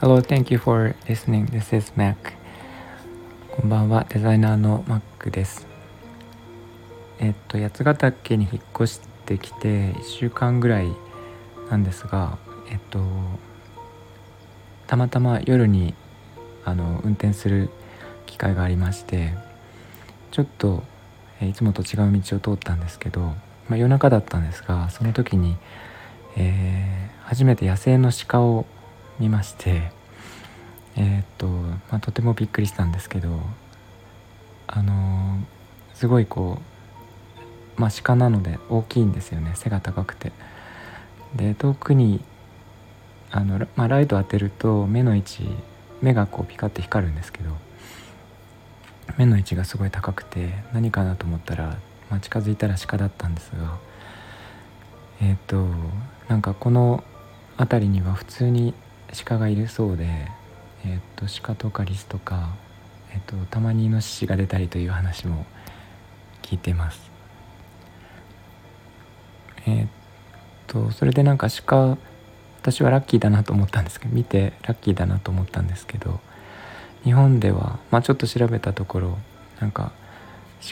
Hello, thank you for listening. This is Mac. こんばんは、デザイナーの Mac です。えっと、八ヶ岳に引っ越してきて1週間ぐらいなんですが、えっと、たまたま夜にあの運転する機会がありましてちょっと、えいつもと違う道を通ったんですけど、まあ、夜中だったんですがその時に、えー、初めて野生の鹿を見ましてえー、っと、まあ、とてもびっくりしたんですけどあのー、すごいこう、まあ、鹿なので大きいんですよね背が高くて。で遠くにあの、まあ、ライト当てると目の位置目がこうピカって光るんですけど目の位置がすごい高くて何かなと思ったら、まあ、近づいたら鹿だったんですがえっ、となんかこの辺りには普通に鹿がいるそうで、えーと、鹿とかリスとか、えーと、たまにイノシシが出たりという話も聞いてます。えっ、とそれでなんか鹿私はラッキーだなと思ったんですけど見てラッキーだなと思ったんですけど日本では、まあ、ちょっと調べたところなんか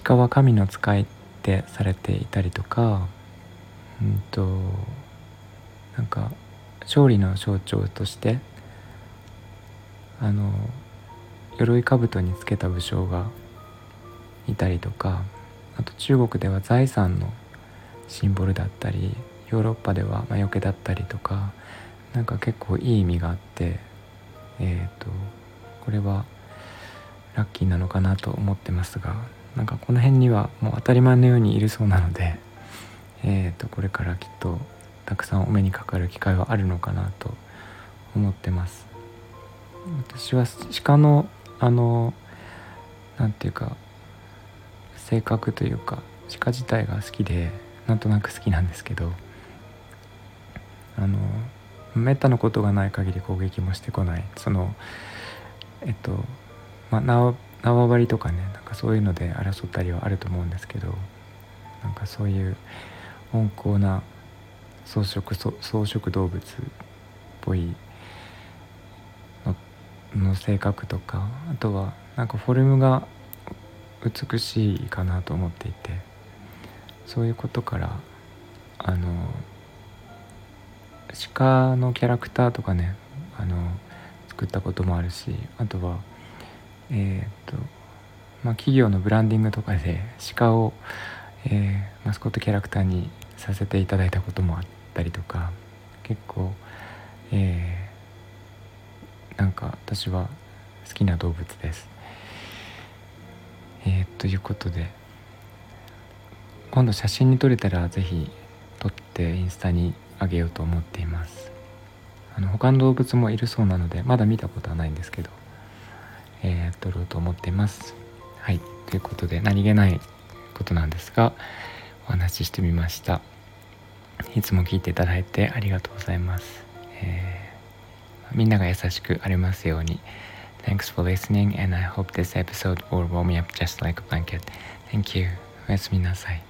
鹿は神の使いってされていたりとかうんとなんか勝利の象徴としてあの鎧兜につけた武将がいたりとかあと中国では財産のシンボルだったりヨーロッパでは魔除けだったりとかなんか結構いい意味があってえっ、ー、とこれはラッキーなのかなと思ってますが。なんかこの辺にはもう当たり前のようにいるそうなのでえ、ー、とこれからきっとたくさんお目にかかる機会はあるのかなと思ってます。私は鹿のあの何て言うか性格というか鹿自体が好きでなんとなく好きなんですけどあのめったなことがない限り攻撃もしてこない。そのえっとまあ縄縄張りとかねかそういうので争ったりはあると思うんですけどなんかそういう温厚な草食草食動物っぽいのの性格とかあとはなんかフォルムが美しいかなと思っていてそういうことからあの鹿のキャラクターとかねあの作ったこともあるしあとはえっ、とまあ企業のブランディングとかで鹿を、えー、マスコットキャラクターにさせていただいたこともあったりとか結構えー、なんか私は好きな動物です。えー、ということで今度写真に撮れたら是非撮ってインスタにあげようと思っていますあの他の動物もいるそうなのでまだ見たことはないんですけど、えー、撮ろうと思っていますはいということで何気ないことなんですがお話ししてみましたいつも聞いていただいてありがとうございます、えー、みんなが優しくありますように Thanks for listening and I hope this episode will warm me up just like a blanket. Thank you. おやすみなさい。